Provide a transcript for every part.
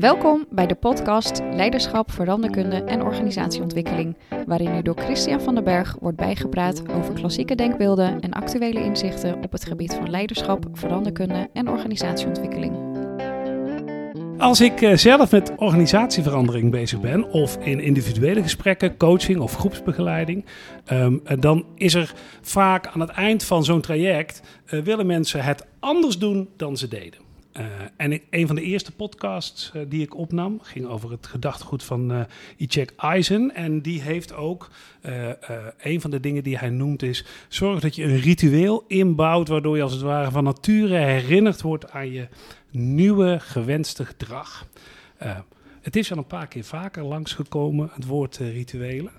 Welkom bij de podcast Leiderschap, Veranderkunde en Organisatieontwikkeling, waarin u door Christian van den Berg wordt bijgepraat over klassieke denkbeelden en actuele inzichten op het gebied van leiderschap, veranderkunde en organisatieontwikkeling. Als ik eh, zelf met organisatieverandering bezig ben, of in individuele gesprekken, coaching of groepsbegeleiding, ehm, dan is er vaak aan het eind van zo'n traject uh, willen mensen het anders doen dan ze deden. Uh, en een van de eerste podcasts uh, die ik opnam ging over het gedachtegoed van uh, Icek Eisen. En die heeft ook, een van de dingen die hij noemt is, zorg dat je een ritueel inbouwt waardoor je als het ware van nature herinnerd wordt aan je nieuwe gewenste gedrag. het is al een paar keer vaker langsgekomen, het woord rituelen.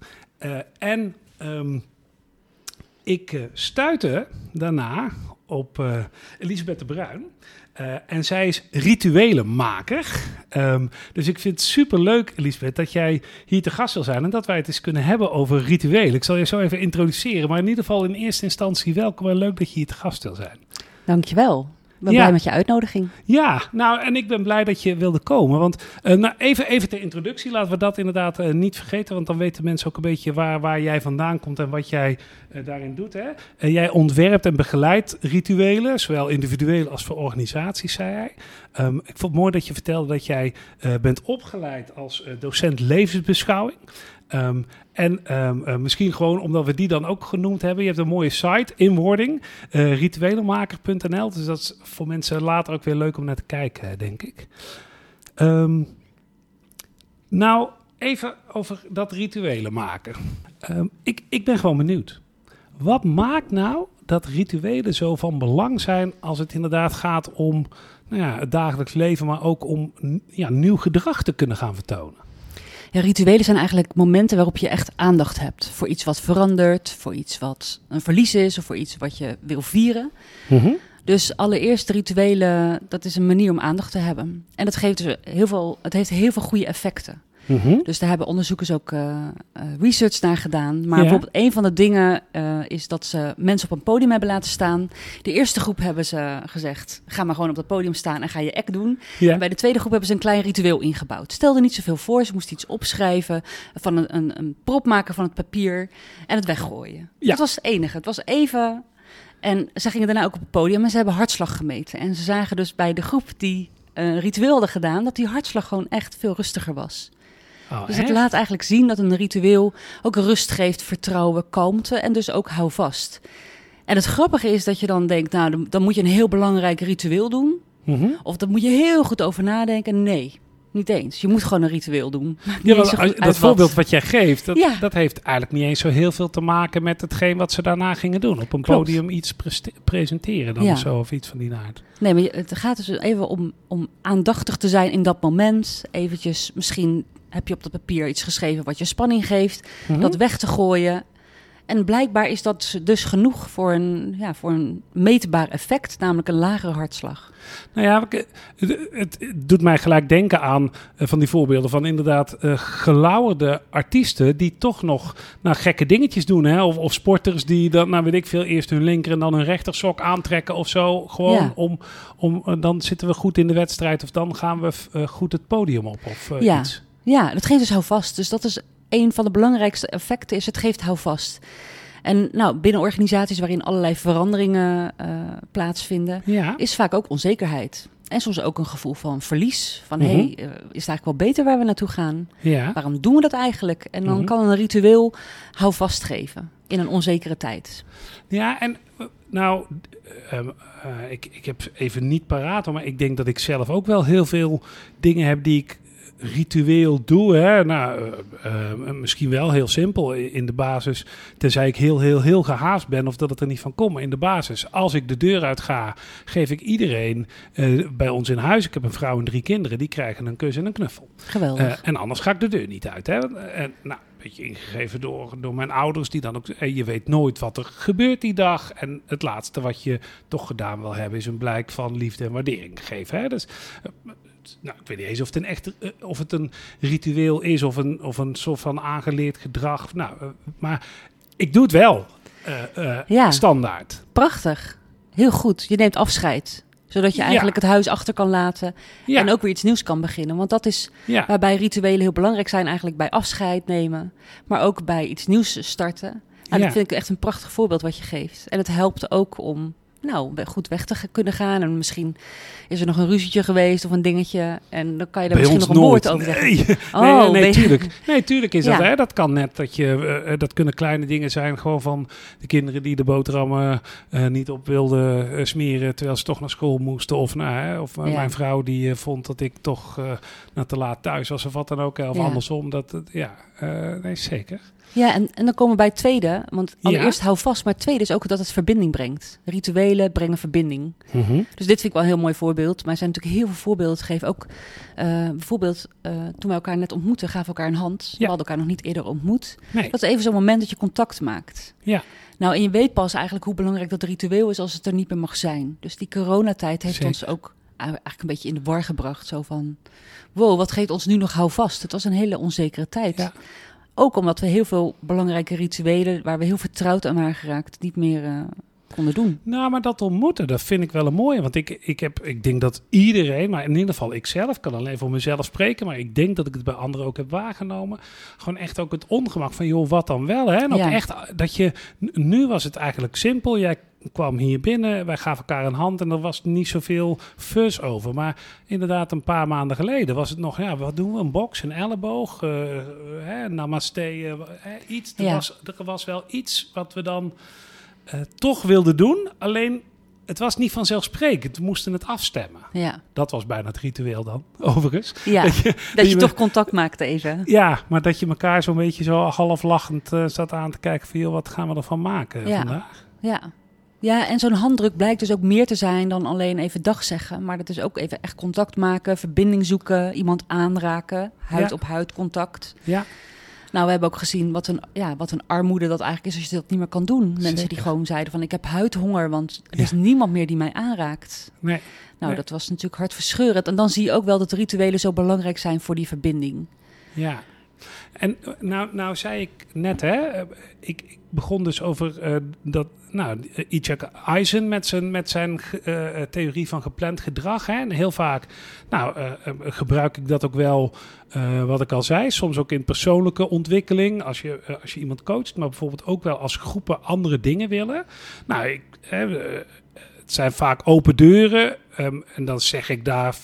en um, ik stuitte daarna op Elisabeth de Bruin. Uh, en zij is rituelenmaker. Um, dus ik vind het super leuk, Elisabeth, dat jij hier te gast wil zijn en dat wij het eens kunnen hebben over rituelen. Ik zal je zo even introduceren, maar in ieder geval in eerste instantie welkom en leuk dat je hier te gast wil zijn. Dankjewel. Ik ben ja. blij met je uitnodiging. Ja, nou, en ik ben blij dat je wilde komen. Want uh, nou, even, even ter introductie, laten we dat inderdaad uh, niet vergeten. Want dan weten mensen ook een beetje waar, waar jij vandaan komt en wat jij uh, daarin doet. Hè? jij ontwerpt en begeleidt rituelen, zowel individueel als voor organisaties, zei hij. Um, ik vond het mooi dat je vertelde dat jij bent opgeleid als docent levensbeschouwing. Um, en um, uh, misschien gewoon omdat we die dan ook genoemd hebben. Je hebt een mooie site, inwording, uh, rituelenmaker.nl. Dus dat is voor mensen later ook weer leuk om naar te kijken, denk ik. Um, nou, even over dat rituelen maken. ik, ik ben gewoon benieuwd. Wat maakt nou dat rituelen zo van belang zijn als het inderdaad gaat om nou ja, het dagelijks leven, maar ook om ja, nieuw gedrag te kunnen gaan vertonen? Ja, rituelen zijn eigenlijk momenten waarop je echt aandacht hebt voor iets wat verandert, voor iets wat een verlies is of voor iets wat je wil vieren. Mm-hmm. Dus allereerst rituelen, dat is een manier om aandacht te hebben. En dat geeft dus heel veel, het heeft heel veel goede effecten. Mm-hmm. Dus daar hebben onderzoekers ook uh, uh, research naar gedaan. Maar ja. bijvoorbeeld een van de dingen uh, is dat ze mensen op een podium hebben laten staan. De eerste groep hebben ze gezegd, ga maar gewoon op dat podium staan en ga je act doen. Ja. En bij de tweede groep hebben ze een klein ritueel ingebouwd. Stelde niet zoveel voor, ze moesten iets opschrijven, van een, een, een prop maken van het papier en het weggooien. Ja. Dat was het enige. Het was even... En ze gingen daarna ook op het podium en ze hebben hartslag gemeten. En ze zagen dus bij de groep die een ritueel hadden gedaan, dat die hartslag gewoon echt veel rustiger was. Oh, dus het laat eigenlijk zien dat een ritueel ook rust geeft, vertrouwen, kalmte en dus ook hou vast. En het grappige is dat je dan denkt, nou, dan moet je een heel belangrijk ritueel doen. Mm-hmm. Of dan moet je heel goed over nadenken. Nee, niet eens. Je moet gewoon een ritueel doen. Ja, maar, dat voorbeeld wat jij geeft, dat, ja. dat, heeft eigenlijk niet eens zo heel veel te maken met hetgeen wat ze daarna gingen doen. Op een Klopt. podium iets pre- presenteren dan ja. of zo, of iets van die aard. Nee, maar het gaat dus even om, om aandachtig te zijn in dat moment. Eventjes misschien heb je op dat papier iets geschreven wat je spanning geeft, mm-hmm. dat weg te gooien. En blijkbaar is dat dus genoeg voor een, ja, voor een meetbaar effect, namelijk een lagere hartslag. Nou ja, het, doet mij gelijk denken aan uh, van die voorbeelden van inderdaad uh, gelauwerde artiesten die toch nog nou, gekke dingetjes doen. Hè? Of, of sporters die dan, nou weet ik veel, eerst hun linker en dan hun rechtersok aantrekken of zo. Gewoon ja. om, om uh, dan zitten we goed in de wedstrijd of dan gaan we goed het podium op of ja. iets. Ja, dat geeft dus houvast. Dus dat is een van de belangrijkste effecten, is het geeft houvast. En nou, binnen organisaties waarin allerlei veranderingen uh, plaatsvinden, ja. is vaak ook onzekerheid. En soms ook een gevoel van verlies. Van, hé, hey, uh, is het eigenlijk wel beter waar we naartoe gaan? Ja. Waarom doen we dat eigenlijk? En dan mm-hmm. kan een ritueel houvast geven in een onzekere tijd. Ja, en nou, uh, ik, ik heb even niet paraat, maar ik denk dat ik zelf ook wel heel veel dingen heb die ik ritueel doe. Hè? Nou, uh, uh, misschien wel heel simpel in de basis. Tenzij ik heel, heel, heel gehaast ben of dat het er niet van komt. Maar in de basis, als ik de deur uit ga, geef ik iedereen uh, bij ons in huis. Ik heb een vrouw en drie kinderen, die krijgen een kus en een knuffel. Geweldig. en anders ga ik de deur niet uit. Hè? En, nou, een beetje ingegeven door, door mijn ouders, die dan ook. Je weet nooit wat er gebeurt die dag. En het laatste wat je toch gedaan wil hebben, is een blijk van liefde en waardering geven. Hè? Dus nou, ik weet niet eens of het een echt uh, of het een ritueel is of een, of een soort van aangeleerd gedrag. Nou, uh, maar ik doe het wel. Uh, ja. Standaard. Prachtig. Heel goed. Je neemt afscheid. Zodat je eigenlijk het huis achter kan laten Ja. en ook weer iets nieuws kan beginnen. Want dat is waarbij rituelen heel belangrijk zijn, eigenlijk bij afscheid nemen, maar ook bij iets nieuws starten. Nou, Ja. Dat vind ik echt een prachtig voorbeeld wat je geeft. En het helpt ook om nou, goed weg te kunnen gaan. En misschien is er nog een ruzietje geweest of een dingetje. En dan kan je daar Bij misschien nog een woord over zeggen. Nee, Oh, nee, tuurlijk. Nee, tuurlijk is dat. Hè? Dat kan net. Dat, je, eh, dat kunnen kleine dingen zijn. Gewoon van de kinderen die de boterhammen eh, niet op wilden eh, smeren. Terwijl ze toch naar school moesten. Of, nou, hè, of eh, Ja. mijn vrouw die eh, vond dat ik toch eh naar te laat thuis was. Of wat dan ook. Of Ja. andersom. Dat, ja, eh, nee, zeker. Ja, en, en dan komen we bij het tweede. Want Ja. allereerst hou vast, maar het tweede is ook dat het verbinding brengt. Rituelen brengen verbinding. Mhm. Dus dit vind ik wel een heel mooi voorbeeld. Maar er zijn natuurlijk heel veel voorbeelden te geven. Ook eh, bijvoorbeeld eh, toen we elkaar net ontmoetten, gaven we elkaar een hand. We hadden elkaar nog niet eerder ontmoet. Nee. Dat is even zo'n moment dat je contact maakt. Ja. Nou, en je weet pas eigenlijk hoe belangrijk dat ritueel is als het er niet meer mag zijn. Dus die coronatijd heeft Zeker. ons ook eigenlijk een beetje in de war gebracht. Zo van, wow, wat geeft ons nu nog houvast? Het was een hele onzekere tijd. Ja. Ook omdat we heel veel belangrijke rituelen, waar we heel vertrouwd aan waren geraakt, niet meer eh, konden doen. Nou, maar dat ontmoeten, dat vind ik wel een mooie. Want ik, ik, heb, ik denk dat iedereen, maar in ieder geval ik zelf, kan alleen voor mezelf spreken. Maar ik denk dat ik het bij anderen ook heb waargenomen. Gewoon echt ook het ongemak van, joh, wat dan wel? Hè? En ook Ja. echt dat je, nu was het eigenlijk simpel. Jij kwam hier binnen, wij gaven elkaar een hand en er was niet zoveel fus over. Maar inderdaad, een paar maanden geleden was het nog, ja, wat doen we? Een box, een elleboog, eh, eh, hè, namaste, eh, iets. Er, Ja. was, er was wel iets wat we dan eh, toch wilden doen. Alleen, het was niet vanzelfsprekend. We moesten het afstemmen. Ja, Dat was bijna het ritueel dan, overigens. ja. Dat je, dat je me- toch contact maakte even. Ja, maar dat je elkaar zo'n beetje zo half lachend eh, zat aan te kijken van... joh, wat gaan we ervan maken Ja. vandaag? Ja. Ja, en zo'n handdruk blijkt dus ook meer te zijn dan alleen even dag zeggen. Maar dat is ook even echt contact maken, verbinding zoeken, iemand aanraken, huid Ja. op huid contact. Ja, Nou, we hebben ook gezien wat een, ja, wat een armoede dat eigenlijk is als je dat niet meer kan doen. Mensen die gewoon zeiden van ik heb huidhonger, want er Ja. is niemand meer die mij aanraakt. nee. Nou, Nee. dat was natuurlijk hartverscheurend. En dan zie je ook wel dat rituelen zo belangrijk zijn voor die verbinding. Ja. En eh, nou, nou zei ik net, hè, eh, ik, ik begon dus over eh, dat, nou, Itzhak Eisen met zijn, met zijn theorie van gepland gedrag. Hè, en heel vaak, nou, gebruik ik dat ook wel, wat ik al zei, soms ook in persoonlijke ontwikkeling, als je, als je iemand coacht, maar bijvoorbeeld ook wel als groepen andere dingen willen. Nou, ik, het zijn vaak open deuren ehm, en dan zeg ik daar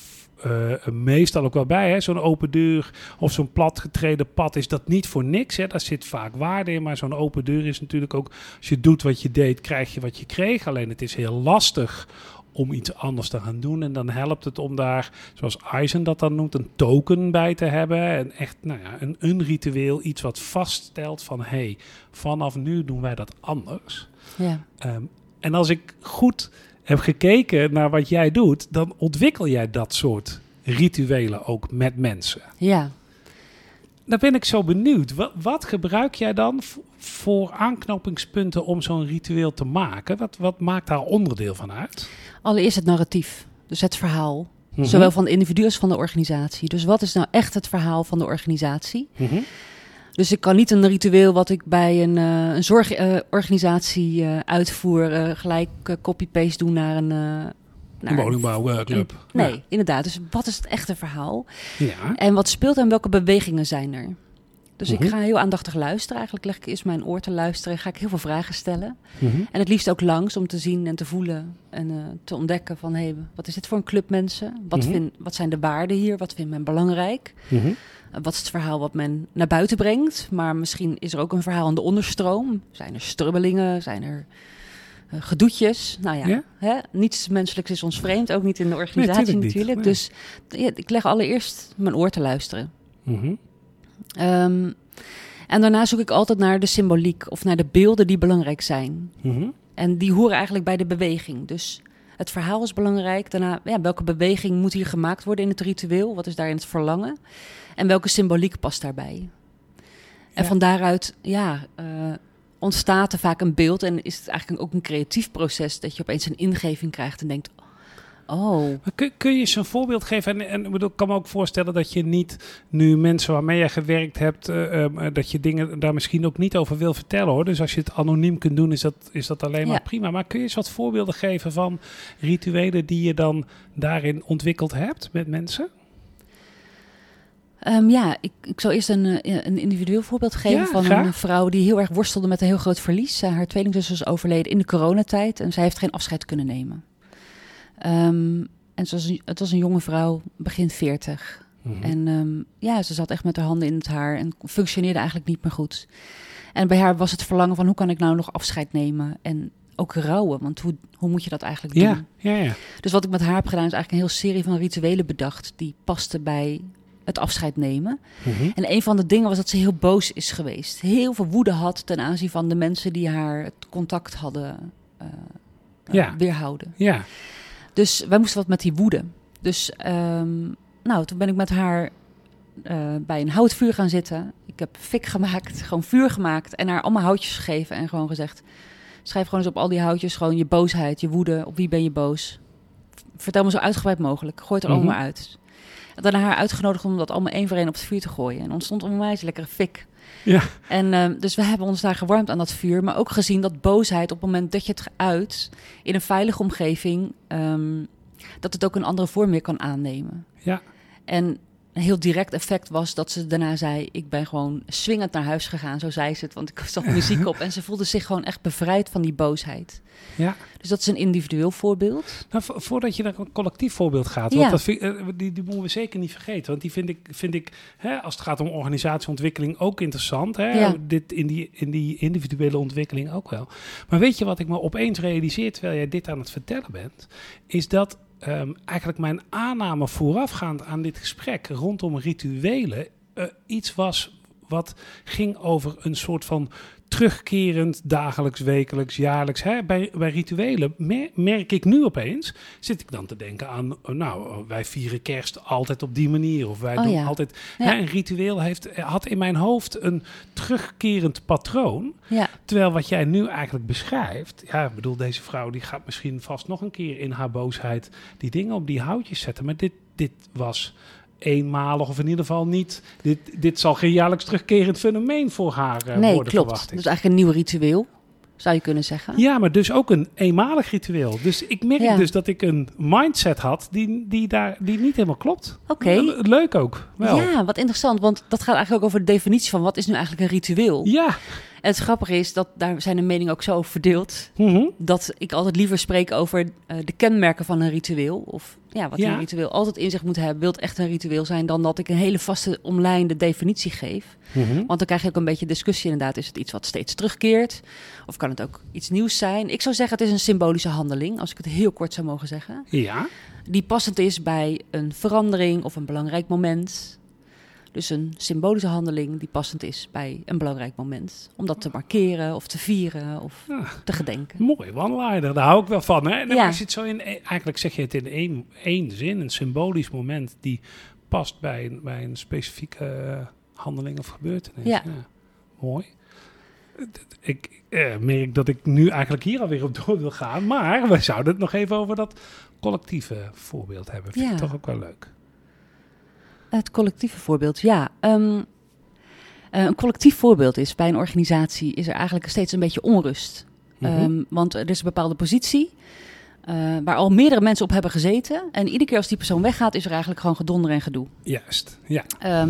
meestal ook wel bij, hè, zo'n open deur of zo'n platgetreden pad is dat niet voor niks. Hè. Daar zit vaak waarde in, maar zo'n open deur is natuurlijk ook... als je doet wat je deed, krijg je wat je kreeg. Alleen het is heel lastig om iets anders te gaan doen. En dan helpt het om daar, zoals Eisen dat dan noemt, een token bij te hebben. En echt nou ja, een, een ritueel, iets wat vaststelt van... hé, hey, vanaf nu doen wij dat anders. Ja. Ehm, en als ik goed heb gekeken naar wat jij doet... dan ontwikkel jij dat soort rituelen ook met mensen. Ja. Dan ben ik zo benieuwd. Wat, wat gebruik jij dan voor aanknopingspunten om zo'n ritueel te maken? Wat, wat maakt daar onderdeel van uit? Allereerst het narratief, dus het verhaal. Mhm. Zowel van de individu als van de organisatie. Dus wat is nou echt het verhaal van de organisatie? Mhm. Dus ik kan niet een ritueel wat ik bij een, eh, een zorgorganisatie eh, uitvoer, eh, gelijk copy-paste doen naar een. Een naar woningbouwclub. nee, inderdaad. Dus wat is het echte verhaal? Ja. En wat speelt en welke bewegingen zijn er? Dus Mhm. ik ga heel aandachtig luisteren. Eigenlijk leg ik eerst mijn oor te luisteren. Ga ik heel veel vragen stellen. Mhm. En het liefst ook langs om te zien en te voelen en eh, te ontdekken van... hé, hey, wat is dit voor een club mensen? Wat, Mhm. vind, wat zijn de waarden hier? Wat vindt men belangrijk? Mhm. Uh, Wat is het verhaal wat men naar buiten brengt? Maar misschien is er ook een verhaal aan de onderstroom. Zijn er strubbelingen? Zijn er uh, gedoetjes? Nou ja, Ja. Hè? niets menselijks is ons vreemd. Ook niet in de organisatie natuurlijk. Dus ja, ik leg allereerst mijn oor te luisteren. Mhm. Ehm, en daarna zoek ik altijd naar de symboliek of naar de beelden die belangrijk zijn. Mhm. En die horen eigenlijk bij de beweging. Dus het verhaal is belangrijk. Daarna, ja, welke beweging moet hier gemaakt worden in het ritueel? Wat is daarin het verlangen? En welke symboliek past daarbij? En van daaruit, ja, eh, ontstaat er vaak een beeld. En is het eigenlijk ook een creatief proces dat je opeens een ingeving krijgt en denkt: Oh. Kun, kun je eens een voorbeeld geven? En, en bedoel, ik kan me ook voorstellen dat je niet nu mensen waarmee je gewerkt hebt, uh, um, dat je dingen daar misschien ook niet over wil vertellen hoor. Dus als je het anoniem kunt doen, is dat, is dat alleen maar prima. Maar kun je eens wat voorbeelden geven van rituelen die je dan daarin ontwikkeld hebt met mensen? Um, ja, ik, ik zal eerst een, een individueel voorbeeld geven van een vrouw die heel erg worstelde met een heel groot verlies. Haar tweelingzus was overleden in de coronatijd en zij heeft geen afscheid kunnen nemen. Um, en het was, een, het was een jonge vrouw, begin 40. Mm En um, ja, ze zat echt met haar handen in het haar en functioneerde eigenlijk niet meer goed. En bij haar was het verlangen van hoe kan ik nou nog afscheid nemen en ook rouwen, want hoe, hoe moet je dat eigenlijk doen? Ja, ja, ja. Dus wat ik met haar heb gedaan is eigenlijk een hele serie van rituelen bedacht die pasten bij het afscheid nemen. Mm -hmm. En een van de dingen was dat ze heel boos is geweest. Heel veel woede had ten aanzien van de mensen die haar het contact hadden uh, ja. weerhouden. Ja. Dus wij moesten wat met die woede. Dus um, nou, toen ben ik met haar uh, bij een houtvuur gaan zitten. Ik heb fik gemaakt, gewoon vuur gemaakt en haar allemaal houtjes gegeven en gewoon gezegd: schrijf gewoon eens op al die houtjes gewoon je boosheid, je woede, op wie ben je boos. Vertel me zo uitgebreid mogelijk. Gooi het er mm -hmm. allemaal uit. En daarna haar uitgenodigd om dat allemaal één voor één op het vuur te gooien. En ontstond onwijs lekkere fik. Ja. En uh, dus we hebben ons daar gewarmd aan dat vuur. Maar ook gezien dat boosheid op het moment dat je het uit in een veilige omgeving, um, dat het ook een andere vorm weer kan aannemen. Ja. En een heel direct effect was dat ze daarna zei: Ik ben gewoon swingend naar huis gegaan. Zo zei ze het, want ik zat muziek op. En ze voelde zich gewoon echt bevrijd van die boosheid. Ja. Dus dat is een individueel voorbeeld. Nou, vo voordat je naar een collectief voorbeeld gaat, want Ja. dat vind, uh, die, die moeten we zeker niet vergeten. Want die vind ik, vind ik hè, als het gaat om organisatieontwikkeling, ook interessant. Hè? Ja. Dit in die, in die individuele ontwikkeling ook wel. Maar weet je wat ik me opeens realiseer terwijl jij dit aan het vertellen bent? Is dat um, eigenlijk mijn aanname voorafgaand aan dit gesprek rondom rituelen uh, iets was wat ging over een soort van terugkerend, dagelijks, wekelijks, jaarlijks. Hè? Bij, bij rituelen mer merk ik nu opeens, zit ik dan te denken aan, nou, wij vieren kerst altijd op die manier. Of wij Oh doen ja. altijd. Ja. Hè, een ritueel heeft, had in mijn hoofd een terugkerend patroon. Ja, Terwijl wat jij nu eigenlijk beschrijft, ja, ik bedoel, deze vrouw die gaat misschien vast nog een keer in haar boosheid die dingen op die houtjes zetten. Maar dit, dit was eenmalig, of in ieder geval niet. Dit, dit zal geen jaarlijks terugkerend fenomeen voor haar eh, nee, worden, klopt. verwacht ik. Dus eigenlijk een nieuw ritueel, zou je kunnen zeggen. Ja, maar dus ook een eenmalig ritueel. Dus ik merk Ja. dus dat ik een mindset had die, die, daar, die niet helemaal klopt. Oké. Le- Leuk ook. Wel. Ja, wat interessant, want dat gaat eigenlijk ook over de definitie van wat is nu eigenlijk een ritueel. Ja. En het grappige is dat daar zijn de meningen ook zo over verdeeld. Mhm. Dat ik altijd liever spreek over eh, de kenmerken van een ritueel. Of ja, wat Ja. een ritueel altijd in zich moet hebben. Wil het echt een ritueel zijn dan dat ik een hele vaste omlijnde definitie geef. Mhm. Want dan krijg je ook een beetje discussie inderdaad. Is het iets wat steeds terugkeert? Of kan het ook iets nieuws zijn? Ik zou zeggen het is een symbolische handeling. Als ik het heel kort zou mogen zeggen. Ja. Die passend is bij een verandering of een belangrijk moment. Dus een symbolische handeling die passend is bij een belangrijk moment. Om dat te markeren of te vieren of Ja. te gedenken. Mooi one-liner, daar hou ik wel van. Hè? Nee, Ja. het zo in, eigenlijk zeg je het in één, één zin, een symbolisch moment die past bij, een- bij een specifieke eh, handeling of gebeurtenis. Ja. Mooi. Ik eh, merk dat ik nu eigenlijk hier alweer op door wil gaan, maar we zouden het nog even over dat collectieve voorbeeld hebben. Vind ik toch ook wel leuk. Het collectieve voorbeeld, ja. Ehm, eh, een collectief voorbeeld is bij een organisatie is er eigenlijk steeds een beetje onrust. Mhm. Ehm, want er is een bepaalde positie eh, waar al meerdere mensen op hebben gezeten. En iedere keer als die persoon weggaat, is er eigenlijk gewoon gedonder en gedoe. Juist, ja. Ehm,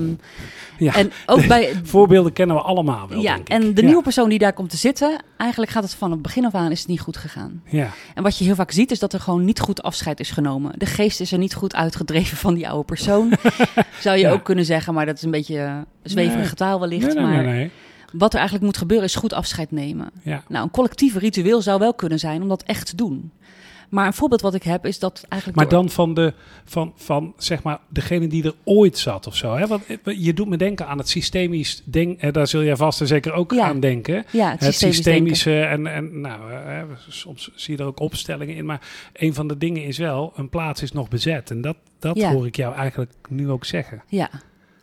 ja. En ook bij. Voorbeelden kennen we allemaal wel, Ja, denk ik. en de Ja. nieuwe persoon die daar komt te zitten, eigenlijk gaat het van het begin af aan is het niet goed gegaan. Ja, En wat je heel vaak ziet, is dat er gewoon niet goed afscheid is genomen. De geest is er niet goed uitgedreven van die oude persoon. Zou je Ja. ook kunnen zeggen, maar dat is een beetje eh, zweverige Nee. taal wellicht. nee, nee, maar nee. wat er eigenlijk moet gebeuren, is goed afscheid nemen. Ja. Nou, een collectief ritueel zou wel kunnen zijn om dat echt te doen. Maar een voorbeeld wat ik heb, is dat eigenlijk. Maar door- dan van, de, van, van zeg maar degene die er ooit zat of zo. Hè? Want eh, je doet me denken aan het systemisch eh, daar zul jij vast en zeker ook Ja. aan denken. Ja, het, Het systemisch systemische en, en nou, eh, soms zie je er ook opstellingen in. Maar een van de dingen is wel, een plaats is nog bezet. En dat, dat Ja. hoor ik jou eigenlijk nu ook zeggen. Ja.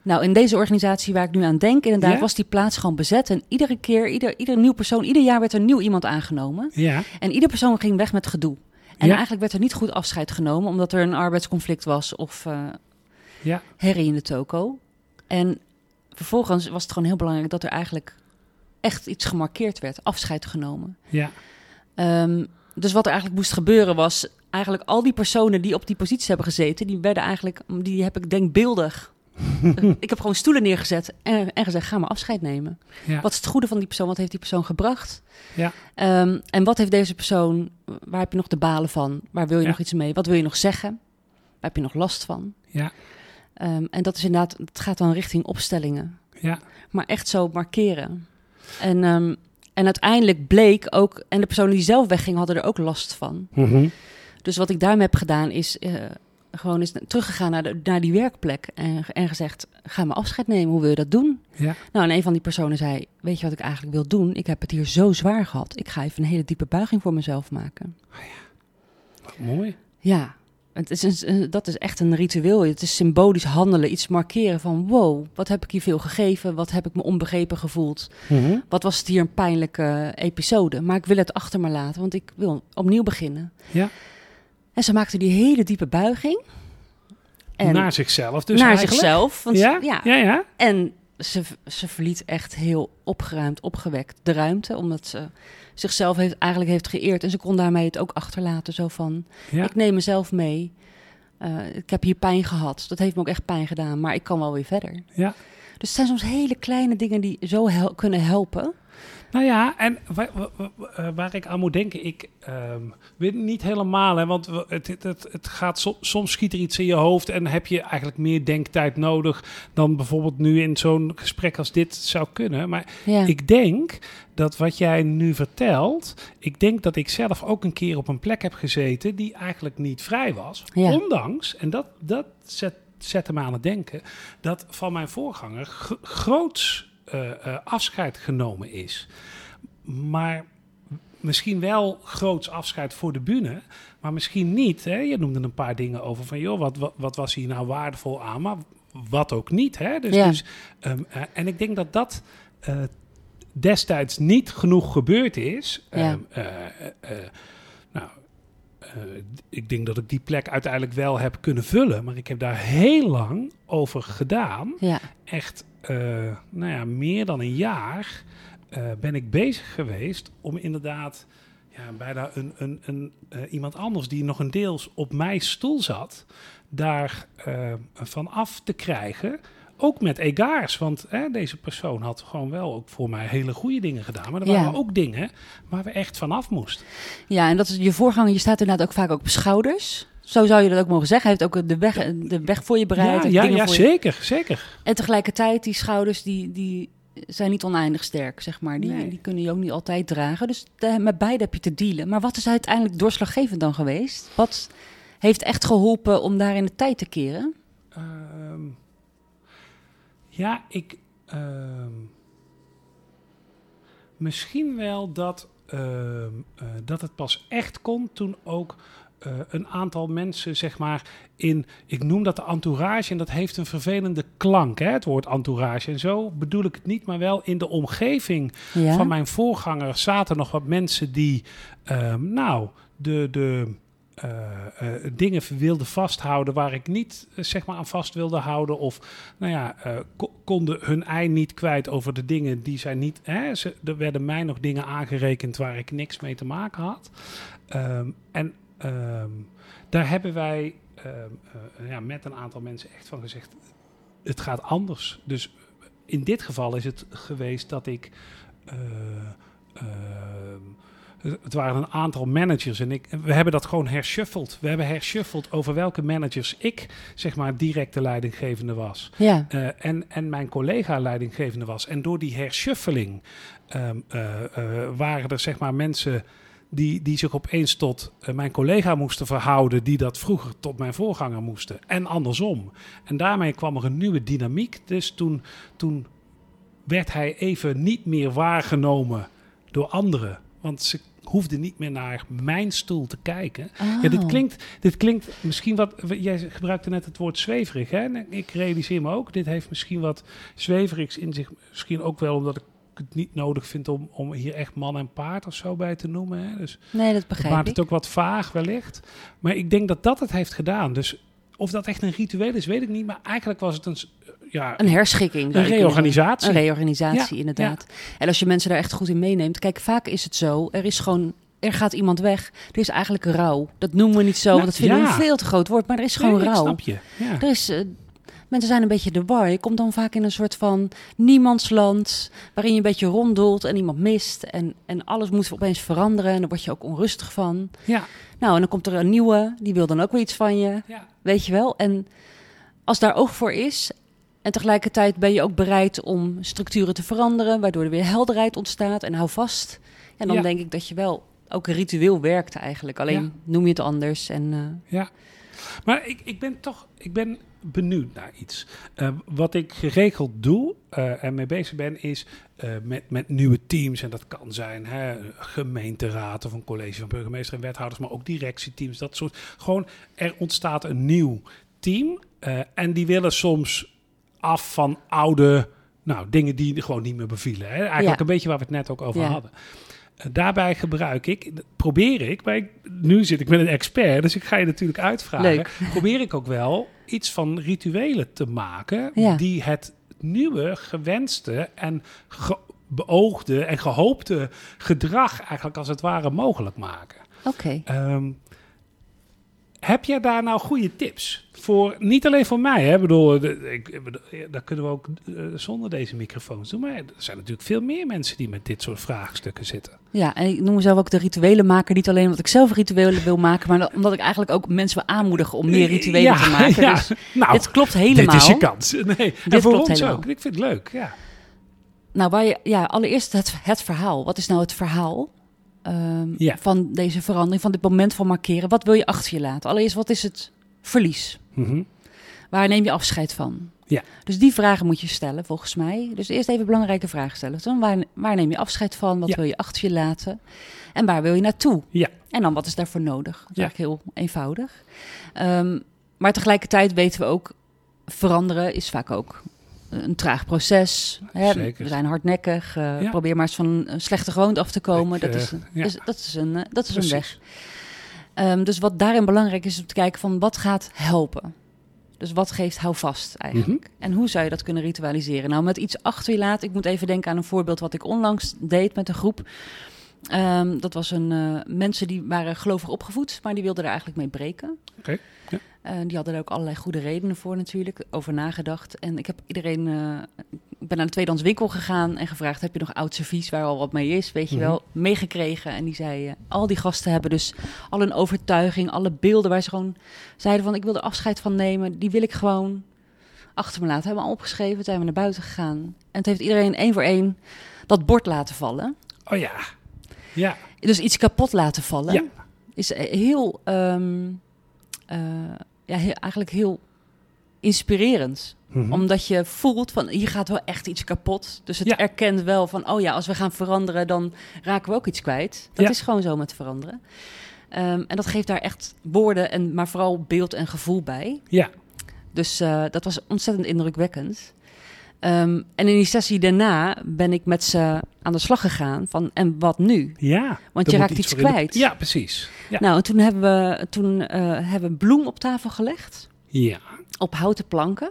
Nou, in deze organisatie waar ik nu aan denk, inderdaad, Ja? was die plaats gewoon bezet. En iedere keer, ieder, ieder nieuw persoon, ieder jaar werd er nieuw iemand aangenomen. Ja, En ieder persoon ging weg met gedoe. En eigenlijk werd er niet goed afscheid genomen, omdat er een arbeidsconflict was of uh, ja. herrie in de toko. En vervolgens was het gewoon heel belangrijk dat er eigenlijk echt iets gemarkeerd werd, afscheid genomen. Ja. Um, dus wat er eigenlijk moest gebeuren was eigenlijk al die personen die op die posities hebben gezeten, die werden eigenlijk, die heb ik denkbeeldig. ik heb gewoon stoelen neergezet en, en gezegd: ga maar afscheid nemen. Ja. Wat is het goede van die persoon? Wat heeft die persoon gebracht? Ja. Um, en wat heeft deze persoon? Waar heb je nog de balen van? Waar wil je nog iets mee? Wat wil je nog zeggen? Waar heb je nog last van? Ja. Um, en dat is inderdaad, het gaat dan richting opstellingen. Ja. Maar echt zo markeren. En, um, en uiteindelijk bleek ook, en de personen die zelf weggingen hadden er ook last van. Mm -hmm. Dus wat ik daarmee heb gedaan is uh, gewoon eens teruggegaan naar, de, naar die werkplek en, en gezegd: ga maar afscheid nemen. Hoe wil je dat doen? Ja. Nou, en een van die personen zei: Weet je wat ik eigenlijk wil doen? Ik heb het hier zo zwaar gehad. Ik ga even een hele diepe buiging voor mezelf maken. Oh ja. Wat mooi. Ja, het is een, dat is echt een ritueel. Het is symbolisch handelen, iets markeren van wow, wat heb ik hier veel gegeven? Wat heb ik me onbegrepen gevoeld? Mm -hmm. Wat was het hier een pijnlijke episode? Maar ik wil het achter me laten, want ik wil opnieuw beginnen. Ja. En ze maakte die hele diepe buiging. En naar zichzelf dus Naar eigenlijk? zichzelf. Want ja? ja. ja, ja. En ze, ze verliet echt heel opgeruimd, opgewekt de ruimte, omdat ze zichzelf heeft, eigenlijk heeft geëerd. En ze kon daarmee het ook achterlaten, zo van, Ja. ik neem mezelf mee. Uh, ik heb hier pijn gehad. Dat heeft me ook echt pijn gedaan, maar ik kan wel weer verder. Ja. Dus het zijn soms hele kleine dingen die zo hel kunnen helpen. Nou ja, en waar, waar, waar, ik aan moet denken, ik um, weet niet helemaal, hè, want het, het, het, gaat so, soms schiet er iets in je hoofd en heb je eigenlijk meer denktijd nodig dan bijvoorbeeld nu in zo'n gesprek als dit zou kunnen. Maar ja. ik denk dat wat jij nu vertelt, ik denk dat ik zelf ook een keer op een plek heb gezeten die eigenlijk niet vrij was, ja. ondanks, en dat, dat zet, zette me aan het denken, dat van mijn voorganger groots afscheid genomen is. Maar misschien wel groots afscheid voor de bühne, maar misschien niet. Hè? Je noemde een paar dingen over van, joh, wat, wat, wat was hier nou waardevol aan, maar wat ook niet. Hè? Dus, ja. dus, um, uh, en ik denk dat dat uh, destijds niet genoeg gebeurd is. Ja. Um, nou, ik denk dat ik die plek uiteindelijk wel heb kunnen vullen, maar ik heb daar heel lang over gedaan. Ja. Echt, nou ja, meer dan een jaar uh, ben ik bezig geweest om inderdaad ja, bijna een, een, een, uh, iemand anders die nog een deels op mijn stoel zat, daar van af te krijgen. Ook met egaars, want hè, deze persoon had gewoon wel ook voor mij hele goede dingen gedaan. Maar er waren Ja. ook dingen waar we echt van af moesten. Ja, en dat is je voorganger. Je staat inderdaad ook vaak ook op schouders. Zo zou je dat ook mogen zeggen. Hij heeft ook de weg, de weg voor je bereid. Ja, ja, ja je- zeker, zeker. En tegelijkertijd, die schouders, die, die zijn niet oneindig sterk, zeg maar. Die, Nee. die kunnen je ook niet altijd dragen. Dus de- met beide heb je te dealen. Maar wat is uiteindelijk doorslaggevend dan geweest? Wat heeft echt geholpen om daar in de tijd te keren? Ehm, ja, ik. ehm, misschien wel dat, ehm, eh, dat het pas echt kon toen ook eh, een aantal mensen, zeg maar, in. Ik noem dat de entourage en dat heeft een vervelende klank, hè, het woord entourage. En zo bedoel ik het niet, maar wel in de omgeving Ja, van mijn voorganger zaten nog wat mensen die, ehm, nou, de, de eh, eh, dingen wilden vasthouden waar ik niet zeg maar aan vast wilde houden. Of, nou ja, ko- konden hun ei niet kwijt over de dingen die zij niet. Hè, ze, er werden mij nog dingen aangerekend waar ik niks mee te maken had. Ehm, en ehm, daar hebben wij ehm, eh, ja, met een aantal mensen echt van gezegd: het gaat anders. Dus in dit geval is het geweest dat ik. eh, ehm, het waren een aantal managers en ik, we hebben dat gewoon hershuffeld. We hebben hershuffeld over welke managers ik, zeg maar, direct de leidinggevende was. ja, Eh, en, en mijn collega leidinggevende was. En door die hershuffeling waren er, zeg maar, mensen die, die zich opeens tot eh, mijn collega moesten verhouden, die dat vroeger tot mijn voorganger moesten. En andersom. En daarmee kwam er een nieuwe dynamiek. Dus toen, toen werd hij even niet meer waargenomen door anderen. Want ze hoefden niet meer naar mijn stoel te kijken. Ja, dit Oh. klinkt, dit klinkt misschien wat. Jij gebruikte net het woord zweverig. Hè? En ik realiseer me ook, dit heeft misschien wat zweverigs in zich. Misschien ook wel omdat ik het niet nodig vind om, om hier echt man en paard of zo bij te noemen. Hè. Dus Nee, dat begrijp maakt ik. het ook wat vaag wellicht. Maar ik denk dat dat het heeft gedaan. Dus of dat echt een ritueel is, weet ik niet. Maar eigenlijk was het een, ja, Een herschikking. een reorganisatie. Een reorganisatie, Ja, inderdaad. En als je mensen daar echt goed in meeneemt. Kijk, vaak is het zo. Er is gewoon. Er gaat iemand weg. Er is eigenlijk rouw. Dat noemen we niet zo, Nou, want dat vinden we een veel te groot woord. Maar er is gewoon Nee, ik rouw. snap je. Ja. Er is, eh, mensen zijn een beetje de war. Je komt dan vaak in een soort van niemandsland. Waarin je een beetje ronddoelt en iemand mist. En, en alles moet opeens veranderen. En daar word je ook onrustig van. Ja. Nou, en dan komt er een nieuwe. Die wil dan ook weer iets van je. Ja. Weet je wel? En als daar oog voor is. En tegelijkertijd ben je ook bereid om structuren te veranderen. Waardoor er weer helderheid ontstaat. En hou vast. En dan Ja. denk ik dat je wel ook een ritueel werkt eigenlijk. Alleen Ja. noem je het anders. En eh, Ja, maar ik, ik ben toch ik ben benieuwd naar iets. Eh, wat ik geregeld doe eh, en mee bezig ben, is eh, met, met nieuwe teams. En dat kan zijn hè, gemeenteraad of een college van burgemeester en wethouders, maar ook directieteams, dat soort. Gewoon, er ontstaat een nieuw team. en die willen soms af van oude nou, dingen die gewoon niet meer bevielen. Hè? Eigenlijk Ja. een beetje waar we het net ook over Ja. hadden. Daarbij gebruik ik, probeer ik, maar ik, nu zit ik met een expert, dus ik ga je natuurlijk uitvragen. Leuk. Probeer ik ook wel iets van rituelen te maken Ja. die het nieuwe, gewenste en ge- beoogde en gehoopte gedrag eigenlijk als het ware mogelijk maken. oké. Ehm, heb jij daar nou goede tips voor? Niet alleen voor mij, hè? Ik bedoel, ik, dat kunnen we ook eh, zonder deze microfoons doen. Maar er zijn natuurlijk veel meer mensen die met dit soort vraagstukken zitten. Ja, en ik noem mezelf ook de rituelenmaker. Niet alleen omdat ik zelf rituelen wil maken, maar omdat ik eigenlijk ook mensen wil aanmoedigen om meer rituelen Ja, te maken. ja. Dus nou, dit klopt helemaal. dit is je kans. Nee, en voor klopt ons helemaal. ook. Ik vind het leuk, ja. Nou, waar je, ja, allereerst het, het verhaal. Wat is nou het verhaal ehm, Ja. van deze verandering, van dit moment van markeren? Wat wil je achter je laten? Allereerst, wat is het verlies? Mhm. Waar neem je afscheid van? Ja. Dus die vragen moet je stellen, volgens mij. Dus eerst even belangrijke vragen stellen. Dan waar, waar neem je afscheid van? Wat Ja. wil je achter je laten? En waar wil je naartoe? Ja. En dan, wat is daarvoor nodig? Dat is Ja. eigenlijk heel eenvoudig. Ehm, maar tegelijkertijd weten we ook, veranderen is vaak ook een traag proces. Hè? Zeker. We zijn hardnekkig. eh, Ja. Probeer maar eens van een, slechte gewoonte af te komen. Ik, dat, eh, is, ja. dat is een, eh, dat is een Precies. weg. Ehm, dus wat daarin belangrijk is, is om te kijken van wat gaat helpen. Dus wat geeft houvast eigenlijk? Mhm. En hoe zou je dat kunnen ritualiseren? Nou, met iets achter je laten. Ik moet even denken aan een voorbeeld wat ik onlangs deed met een groep. Ehm, dat was een mensen die waren gelovig opgevoed, maar die wilden er eigenlijk mee breken. Oké, ja. Eh, die hadden er ook allerlei goede redenen voor natuurlijk, over nagedacht. En ik heb iedereen, eh, ik ben naar de tweedehands winkel gegaan en gevraagd: heb je nog oud servies waar al wat mee is? Weet je Mhm. wel, meegekregen. En die zei: eh, al die gasten hebben dus al een overtuiging, alle beelden waar ze gewoon zeiden van: ik wil er afscheid van nemen, die wil ik gewoon achter me laten. Hebben we opgeschreven, zijn we naar buiten gegaan. En het heeft iedereen één voor één dat bord laten vallen. Oh ja. Ja. Dus iets kapot laten vallen. Ja. Is heel, ehm, eh, ja, heel, eigenlijk heel inspirerend. Mhm. Omdat je voelt van hier gaat wel echt iets kapot. Dus het Ja. erkent wel van oh ja, als we gaan veranderen, dan raken we ook iets kwijt. Dat Ja. is gewoon zo met veranderen. Ehm, en dat geeft daar echt woorden en maar vooral beeld en gevoel bij. Ja. Dus eh, dat was ontzettend indrukwekkend. Ehm, en in die sessie daarna ben ik met ze aan de slag gegaan van en wat nu? Ja. Want je raakt iets de- kwijt. Ja, precies. Ja. Nou, en toen hebben we toen eh, hebben we bloem op tafel gelegd ja. op houten planken.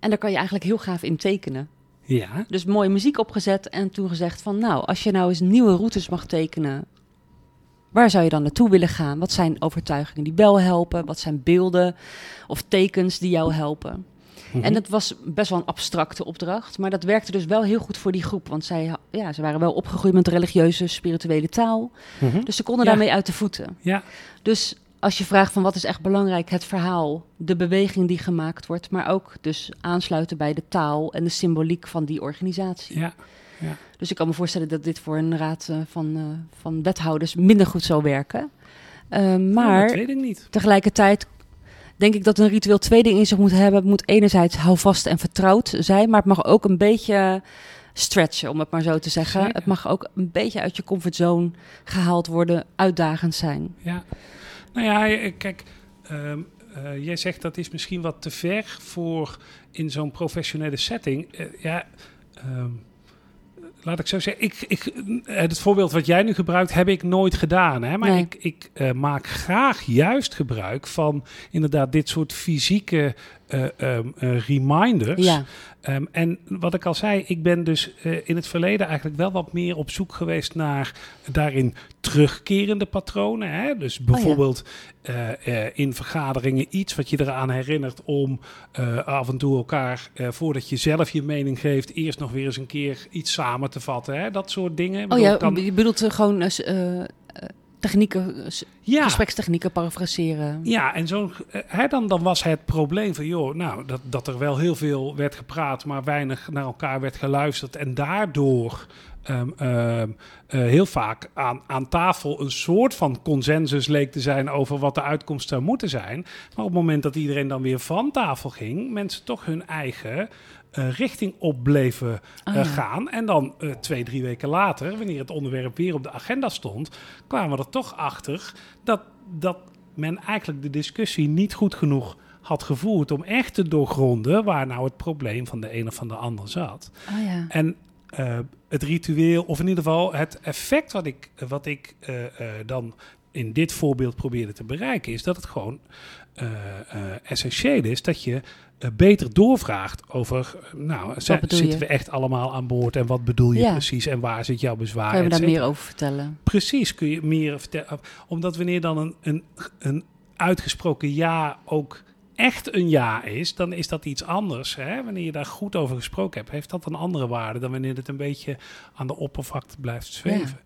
En daar kan je eigenlijk heel gaaf in tekenen. Ja. Dus mooie muziek opgezet en toen gezegd van... nou, als je nou eens nieuwe routes mag tekenen... waar zou je dan naartoe willen gaan? Wat zijn overtuigingen die wel helpen? Wat zijn beelden of tekens die jou helpen? Mhm. En dat was best wel een abstracte opdracht... maar dat werkte dus wel heel goed voor die groep. Want zij, ja, ze waren wel opgegroeid met religieuze, spirituele taal. Mhm. Dus ze konden Ja. daarmee uit de voeten. Ja. Dus als je vraagt van wat is echt belangrijk, het verhaal, de beweging die gemaakt wordt, maar ook dus aansluiten bij de taal en de symboliek van die organisatie. Ja. Dus ik kan me voorstellen dat dit voor een raad eh, van, eh, van wethouders minder goed zou werken. Nou, maar dat weet ik niet. tegelijkertijd denk ik dat een ritueel twee dingen in zich moet hebben. Het moet enerzijds houvast en vertrouwd zijn, maar het mag ook een beetje stretchen, om het maar zo te zeggen. Zeker. Het mag ook een beetje uit je comfortzone gehaald worden, uitdagend zijn. Ja. Nou ja, eh, kijk, ehm, eh, jij zegt dat is misschien wat te ver voor in zo'n professionele setting. Eh, ja, ehm, laat ik zo zeggen, ik, ik, eh, het voorbeeld wat jij nu gebruikt, heb ik nooit gedaan. Hè? Maar Nee. ik, ik eh, maak graag juist gebruik van inderdaad dit soort fysieke eh, ehm, eh, reminders. Ja, Ehm, en wat ik al zei, ik ben dus eh, in het verleden eigenlijk wel wat meer op zoek geweest naar daarin terugkerende patronen. Hè? Dus bijvoorbeeld eh, eh, in vergaderingen iets wat je eraan herinnert om af en toe elkaar, voordat je zelf je mening geeft, eerst nog weer eens een keer iets samen te vatten. Hè? Dat soort dingen. Oh ja, kan- je bedoelt gewoon technieken, eh, ja. gesprekstechnieken parafraseren. Ja, en zo, eh, hè, dan, dan was het probleem van, joh, nou, dat, dat er wel heel veel werd gepraat, maar weinig naar elkaar werd geluisterd. En daardoor ehm, ehm, eh, heel vaak aan, aan tafel een soort van consensus leek te zijn over wat de uitkomst zou moeten zijn. Maar op het moment dat iedereen dan weer van tafel ging, mensen toch hun eigen eh, richting op bleven eh, ja. gaan. En dan eh, twee, drie weken later, wanneer het onderwerp weer op de agenda stond, kwamen we er toch achter dat, dat men eigenlijk de discussie niet goed genoeg had gevoerd om echt te doorgronden waar nou het probleem van de een of van de ander zat. Oh ja. En het ritueel, of in ieder geval het effect wat ik, wat ik dan in dit voorbeeld probeerde te bereiken, is dat het gewoon eh, eh, essentieel is dat je eh, beter doorvraagt over, nou, zi- zitten je? we echt allemaal aan boord en wat bedoel je Ja. precies en waar zit jouw bezwaar? Kan je daar meer over vertellen? Precies, kun je meer vertellen. Omdat wanneer dan een, een, een uitgesproken ja ook echt een ja is, dan is dat iets anders. Hè? Wanneer je daar goed over gesproken hebt, heeft dat een andere waarde dan wanneer het een beetje aan de oppervlakte blijft zweven.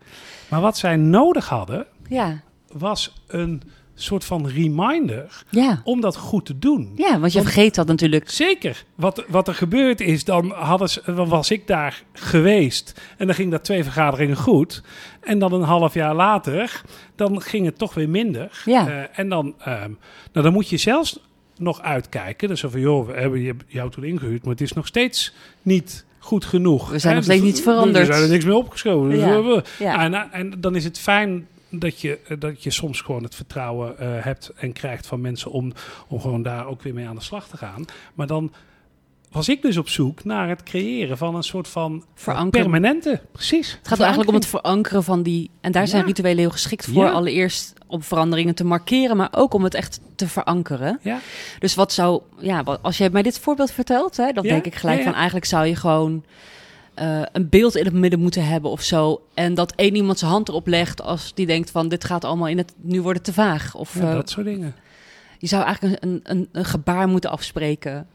Maar wat zij nodig hadden, Ja, was een soort van reminder ja. om dat goed te doen. Ja, want je Want- vergeet dat natuurlijk. Zeker. Wat, wat er gebeurd is, dan, hadden ze, dan was ik daar geweest. En dan ging dat twee vergaderingen goed. En dan een half jaar later, dan ging het toch weer minder. Ja. Eh, en dan, ehm, nou, dan moet je zelfs nog uitkijken. Dus van, joh, we hebben je- jou toen ingehuurd, maar het is nog steeds niet goed genoeg. We zijn Hè? nog steeds Dus niet veranderd. Er zijn er niks mee opgeschoven. Dus Ja. we- Ja. en, en dan is het fijn dat je, dat je soms gewoon het vertrouwen eh, hebt en krijgt van mensen om, om gewoon daar ook weer mee aan de slag te gaan. Maar dan was ik dus op zoek naar het creëren van een soort van Verankeren. permanente. Precies. Het gaat eigenlijk om het verankeren van die. En daar zijn Ja. rituelen heel geschikt voor. Ja. Allereerst om veranderingen te markeren, maar ook om het echt te verankeren. Ja. Dus wat zou. Ja, als jij mij dit voorbeeld vertelt, hè, dan denk ik gelijk van eigenlijk zou je gewoon. Eh, een beeld in het midden moeten hebben of zo. En dat één iemand zijn hand erop legt als die denkt van dit gaat allemaal in het. Nu wordt het te vaag. Of Ja, eh, dat soort dingen. je zou eigenlijk een, een, een gebaar moeten afspreken.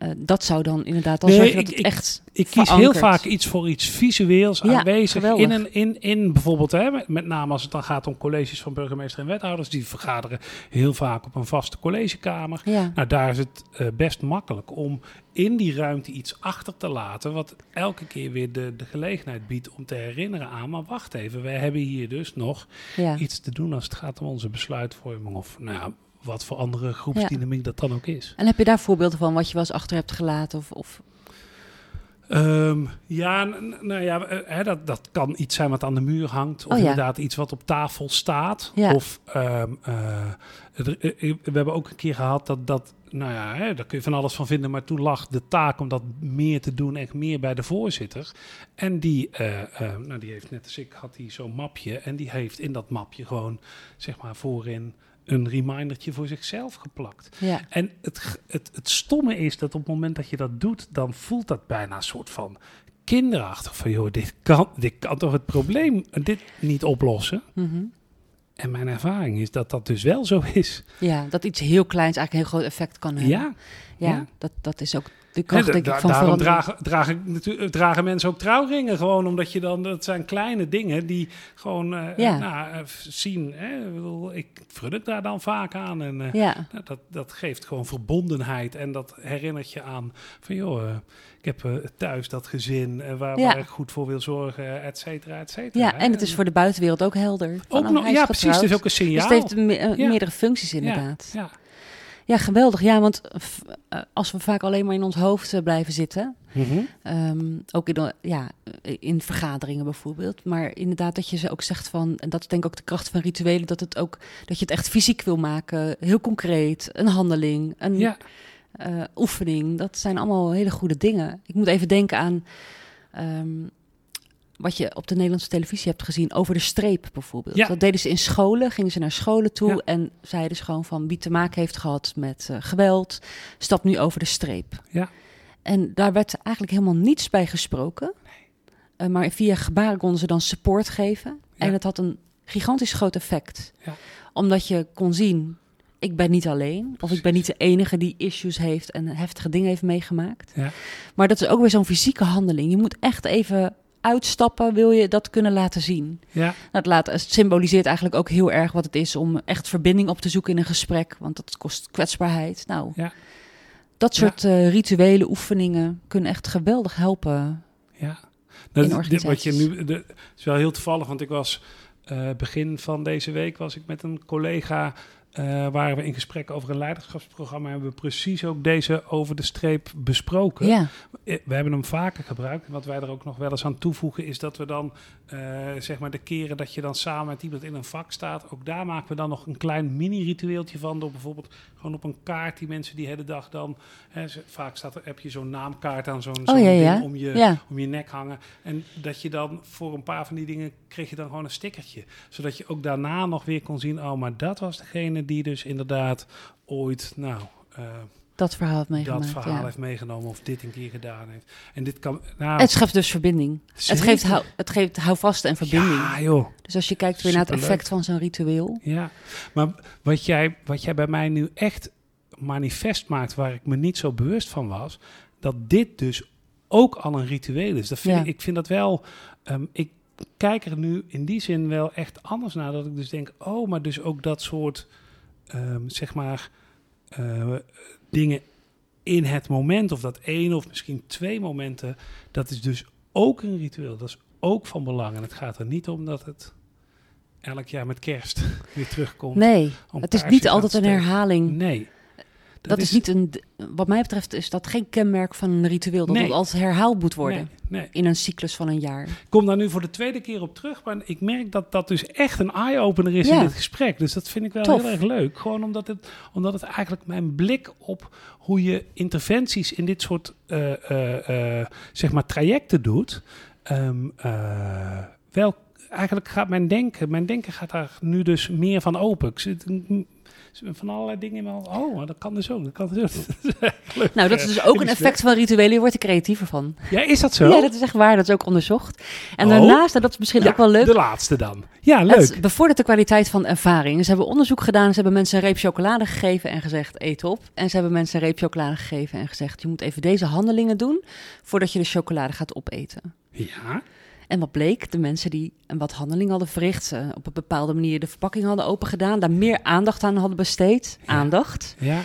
Eh, dat zou dan inderdaad, dan Nee, dat ik- het echt Ik kies heel vaak iets voor iets visueels Ja, aanwezig. geweldig. In, een, in, in bijvoorbeeld, hè, met, name als het dan gaat om colleges van burgemeester en wethouders. Die vergaderen heel vaak op een vaste collegekamer. Ja, Nou, daar is het eh, best makkelijk om in die ruimte iets achter te laten. Wat elke keer weer de, de gelegenheid biedt om te herinneren aan. Maar wacht even, wij hebben hier dus nog ja. iets te doen als het gaat om onze besluitvorming. Of nou wat voor andere groepsdynamiek dat dan ook is. En heb je daar voorbeelden van wat je wel eens achter hebt gelaten? Of, of... Ehm, ja, nou ja, eh, hè, dat, dat kan iets zijn wat aan de muur hangt. Of Oh ja. inderdaad iets wat op tafel staat. Ja. Of ehm, eh, eh, we hebben ook een keer gehad dat, dat nou ja, hè, daar kun je van alles van vinden. Maar toen lag de taak om dat meer te doen echt meer bij de voorzitter. En die, nou, die heeft net als ik, had hij zo'n mapje. En die heeft in dat mapje gewoon, zeg maar, voorin een remindertje voor zichzelf geplakt. Ja. En het, het, het stomme is dat op het moment dat je dat doet, dan voelt dat bijna een soort van kinderachtig. Van joh, dit kan, dit kan toch het probleem dit niet oplossen? Mhm. En mijn ervaring is dat dat dus wel zo is. ja, dat iets heel kleins eigenlijk een heel groot effect kan hebben. Ja, ja, ja. Dat, dat is ook de kracht denk ik van daarom dragen, dragen, natu- dragen mensen ook trouwringen. Gewoon omdat je dan, dat zijn kleine dingen die gewoon eh, Ja. nou, eh, zien. Hè? Ik, bedoel, ik daar dan vaak aan. En, eh, Ja, Nou, dat, dat geeft gewoon verbondenheid en dat herinnert je aan van joh, eh, ik heb eh, thuis dat gezin eh, waar, Ja. waar ik goed voor wil zorgen, et cetera, et cetera. ja, en het is voor de buitenwereld ook helder. Ook nog, ja, precies. Het is ook een signaal. Dus het heeft me- eh, meerdere functies inderdaad. Ja, Ja, geweldig. Ja, want f- eh, als we vaak alleen maar in ons hoofd eh, blijven zitten. Mhm. Ehm, ook in, ja, eh, in vergaderingen bijvoorbeeld. Maar inderdaad, dat je ze ook zegt van, en dat is denk ik ook de kracht van rituelen, dat, het ook, dat je het echt fysiek wil maken. Heel concreet, een handeling, een ja. eh, oefening. Dat zijn allemaal hele goede dingen. Ik moet even denken aan. ehm, wat je op de Nederlandse televisie hebt gezien over de streep bijvoorbeeld. Ja. Dat deden ze in scholen, gingen ze naar scholen toe Ja. en zeiden ze gewoon van wie te maken heeft gehad met eh, geweld, stap nu over de streep. Ja. En daar werd eigenlijk helemaal niets bij gesproken. Eh, maar via gebaren konden ze dan support geven. Ja. En het had een gigantisch groot effect. Ja. Omdat je kon zien, ik ben niet alleen. Of ik ben niet de enige die issues heeft en heftige dingen heeft meegemaakt. Ja. Maar dat is ook weer zo'n fysieke handeling. Je moet echt even uitstappen, wil je dat kunnen laten zien. Ja, het, laat, het symboliseert eigenlijk ook heel erg wat het is om echt verbinding op te zoeken in een gesprek. Want dat kost kwetsbaarheid. Nou, Ja. dat soort eh, rituele oefeningen kunnen echt geweldig helpen. ja. Dat, dit, wat je nu, de, is wel heel toevallig, want ik was eh, begin van deze week was ik met een collega. Eh, waren we in gesprek over een leiderschapsprogramma. En hebben we precies ook deze over de streep besproken. Ja, Eh, We hebben hem vaker gebruikt. En wat wij er ook nog wel eens aan toevoegen, is dat we dan, eh, zeg maar, de keren dat je dan samen met iemand in een vak staat, ook daar maken we dan nog een klein mini-ritueeltje van. Door bijvoorbeeld gewoon op een kaart die mensen die hele dag dan, hè, vaak staat er, heb je zo'n naamkaart aan zo'n Oh, ja, ja. om je, om je nek hangen. En dat je dan voor een paar van die dingen kreeg je dan gewoon een stickertje. Zodat je ook daarna nog weer kon zien, oh, maar dat was degene die dus inderdaad ooit, nou. eh, dat verhaal heeft meegemaakt. dat verhaal ja. heeft meegenomen of dit een keer gedaan heeft. En dit kan. Nou, Het schept dus verbinding. Het geeft, hou, het geeft houvast en verbinding. Ja, joh. Dus als je kijkt weer naar het effect van zo'n ritueel. Ja. Maar wat jij, wat jij bij mij nu echt manifest maakt, waar ik me niet zo bewust van was, dat dit dus ook al een ritueel is. Dat vind Ja. ik, ik vind dat wel. ehm, ik kijk er nu in die zin wel echt anders naar. Dat ik dus denk, oh, maar dus ook dat soort, ehm, zeg maar, eh, dingen in het moment, of dat één of misschien twee momenten, dat is dus ook een ritueel. Dat is ook van belang. En het gaat er niet om dat het elk jaar met kerst weer terugkomt. Nee, het is niet altijd een herhaling. Nee. Dat, is, niet een. Wat mij betreft is dat geen kenmerk van een ritueel. Dat Nee. het altijd herhaald moet worden Nee, nee. in een cyclus van een jaar. Ik kom daar nu voor de tweede keer op terug, maar ik merk dat dat dus echt een eye-opener is Ja. in dit gesprek. Dus dat vind ik wel Tof. heel erg leuk. Gewoon omdat het, omdat het eigenlijk mijn blik op hoe je interventies in dit soort eh, eh, eh, zeg maar trajecten doet, ehm, eh, wel eigenlijk gaat mijn denken, mijn denken gaat daar nu dus meer van open. Ik zit van allerlei dingen in mijn. Oh, maar dat kan dus ook. Dat kan dus ook. Dat leuk. Nou, dat is dus ook een effect van rituelen. Je wordt er creatiever van. Ja, is dat zo? Ja, dat is echt waar. Dat is ook onderzocht. En Oh. daarnaast, en dat is misschien Ja, ook wel leuk. De laatste dan. Ja, leuk. Het bevordert de kwaliteit van ervaring. Ze hebben onderzoek gedaan. Ze hebben mensen een reep chocolade gegeven en gezegd: eet op. En ze hebben mensen een reep chocolade gegeven en gezegd: je moet even deze handelingen doen voordat je de chocolade gaat opeten. Ja. En wat bleek? De mensen die een wat handeling hadden verricht, op een bepaalde manier de verpakking hadden opengedaan, daar meer aandacht aan hadden besteed, Ja. aandacht, Ja.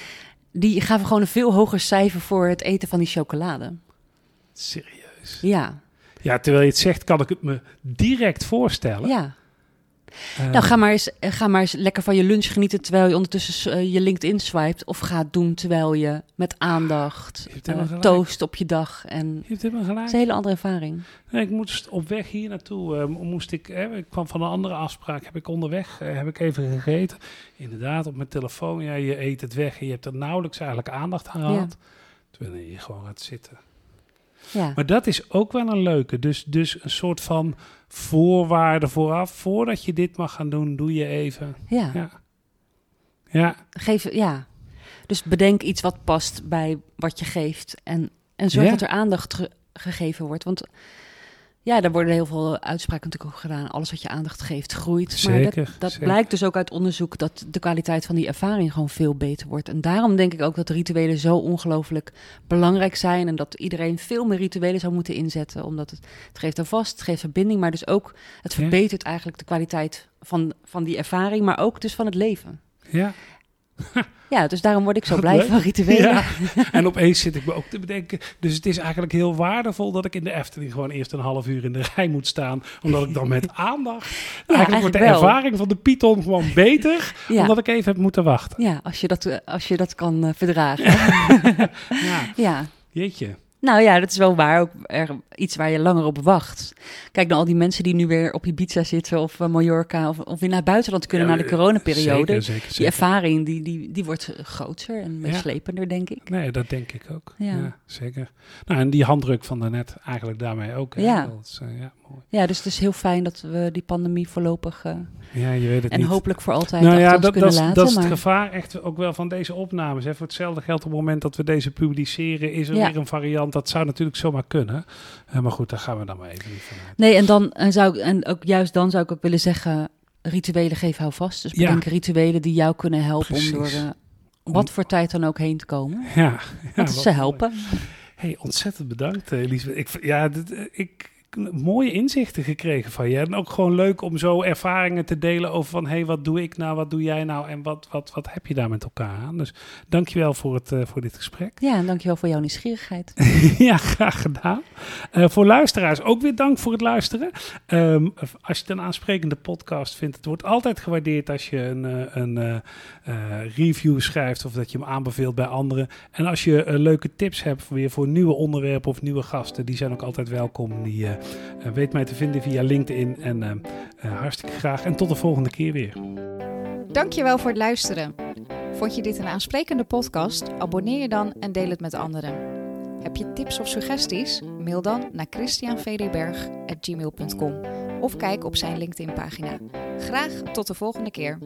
die gaven gewoon een veel hoger cijfer voor het eten van die chocolade. Serieus. Ja, Ja, terwijl je het zegt, kan ik het me direct voorstellen. ja. Nou, ga maar, eens, eh, ga maar eens lekker van je lunch genieten terwijl je ondertussen eh, je LinkedIn swipet. Of ga het doen terwijl je met aandacht Je eh, toost op je dag. En Je hebt helemaal gelijk. het is een hele andere ervaring. Nee, ik moest op weg hier naartoe, eh, moest ik, hè, ik kwam van een andere afspraak, heb ik onderweg, heb ik even gegeten. Inderdaad, op mijn telefoon, ja, je eet het weg en je hebt er nauwelijks eigenlijk aandacht aan Ja. gehad. Terwijl je gewoon gaat zitten. Ja, Maar dat is ook wel een leuke. Dus, dus een soort van voorwaarde vooraf. Voordat je dit mag gaan doen, doe je even. ja. Ja. Ja, Geef, ja. Dus bedenk iets wat past bij wat je geeft. En, en zorg Ja. dat er aandacht ge- gegeven wordt. Want ja, daar worden heel veel uitspraken natuurlijk ook gedaan. Alles wat je aandacht geeft, groeit. maar Zeker, dat, dat zeker. blijkt dus ook uit onderzoek dat de kwaliteit van die ervaring gewoon veel beter wordt. En daarom denk ik ook dat rituelen zo ongelooflijk belangrijk zijn. En dat iedereen veel meer rituelen zou moeten inzetten. Omdat het, het geeft een vast, het geeft verbinding. Maar dus ook, het Ja. verbetert eigenlijk de kwaliteit van, van die ervaring. Maar ook dus van het leven. ja. Ja, dus daarom word ik zo blij leuk. van rituelen. Ja. En opeens zit ik me ook te bedenken. Dus het is eigenlijk heel waardevol dat ik in de Efteling gewoon eerst een half uur in de rij moet staan. Omdat ik dan met aandacht. eigenlijk wordt de wel. ervaring van de Python gewoon beter. Ja. Omdat ik even heb moeten wachten. Ja, als je dat, eh, als je dat kan eh, verdragen. Ja, ja. jeetje. Nou ja, dat is wel waar. Ook er, iets waar je langer op wacht. Kijk naar al die mensen die nu weer op Ibiza zitten of eh, Mallorca of, of weer naar het buitenland kunnen Ja, na de coronaperiode. Zeker, zeker, Die ervaring die, die, die wordt groter en meeslepender, denk ik. Nee, dat denk ik ook. Ja. Ja. zeker. Nou, en die handdruk van daarnet eigenlijk daarmee ook. Hè? Ja. Dat is, eh, ja, Ja, dus het is heel fijn dat we die pandemie voorlopig uh, ja, je weet het en niet. hopelijk voor altijd nou, ja, dat, kunnen dat, laten. Dat is maar... het gevaar echt ook wel van deze opnames. Hè. Voor hetzelfde geldt op het moment dat we deze publiceren, is er Ja. weer een variant. Dat zou natuurlijk zomaar kunnen. Uh, maar goed, daar gaan we dan maar even niet. Nee, en dan en zou ik, en ook juist dan zou ik ook willen zeggen, rituelen geef hou vast. Dus Ja. bedenk rituelen die jou kunnen helpen Precies. om door uh, wat voor tijd dan ook heen te komen. Ja, ja Want ze mooi. helpen. Hey, ontzettend bedankt, eh, Elisabeth. Ik, ja, dit, eh, ik mooie inzichten gekregen van je. En ook gewoon leuk om zo ervaringen te delen over van... hé, hey, wat doe ik nou, wat doe jij nou en wat, wat, wat heb je daar met elkaar aan? Dus dankjewel voor, het, eh, voor dit gesprek. Ja, en dankjewel voor jouw nieuwsgierigheid. ja, graag gedaan. Eh, voor luisteraars ook weer dank voor het luisteren. Ehm, als je het een aansprekende podcast vindt, het wordt altijd gewaardeerd als je een, eh, een review schrijft of dat je hem aanbeveelt bij anderen. En als je leuke tips hebt weer voor nieuwe onderwerpen of nieuwe gasten, die zijn ook altijd welkom. Die weet mij te vinden via LinkedIn. En eh, eh, hartstikke graag. En tot de volgende keer weer. Dankjewel voor het luisteren. Vond je dit een aansprekende podcast? Abonneer je dan en deel het met anderen. Heb je tips of suggesties? Mail dan naar christianvdberg.gmail.com of kijk op zijn LinkedIn-pagina. Graag tot de volgende keer.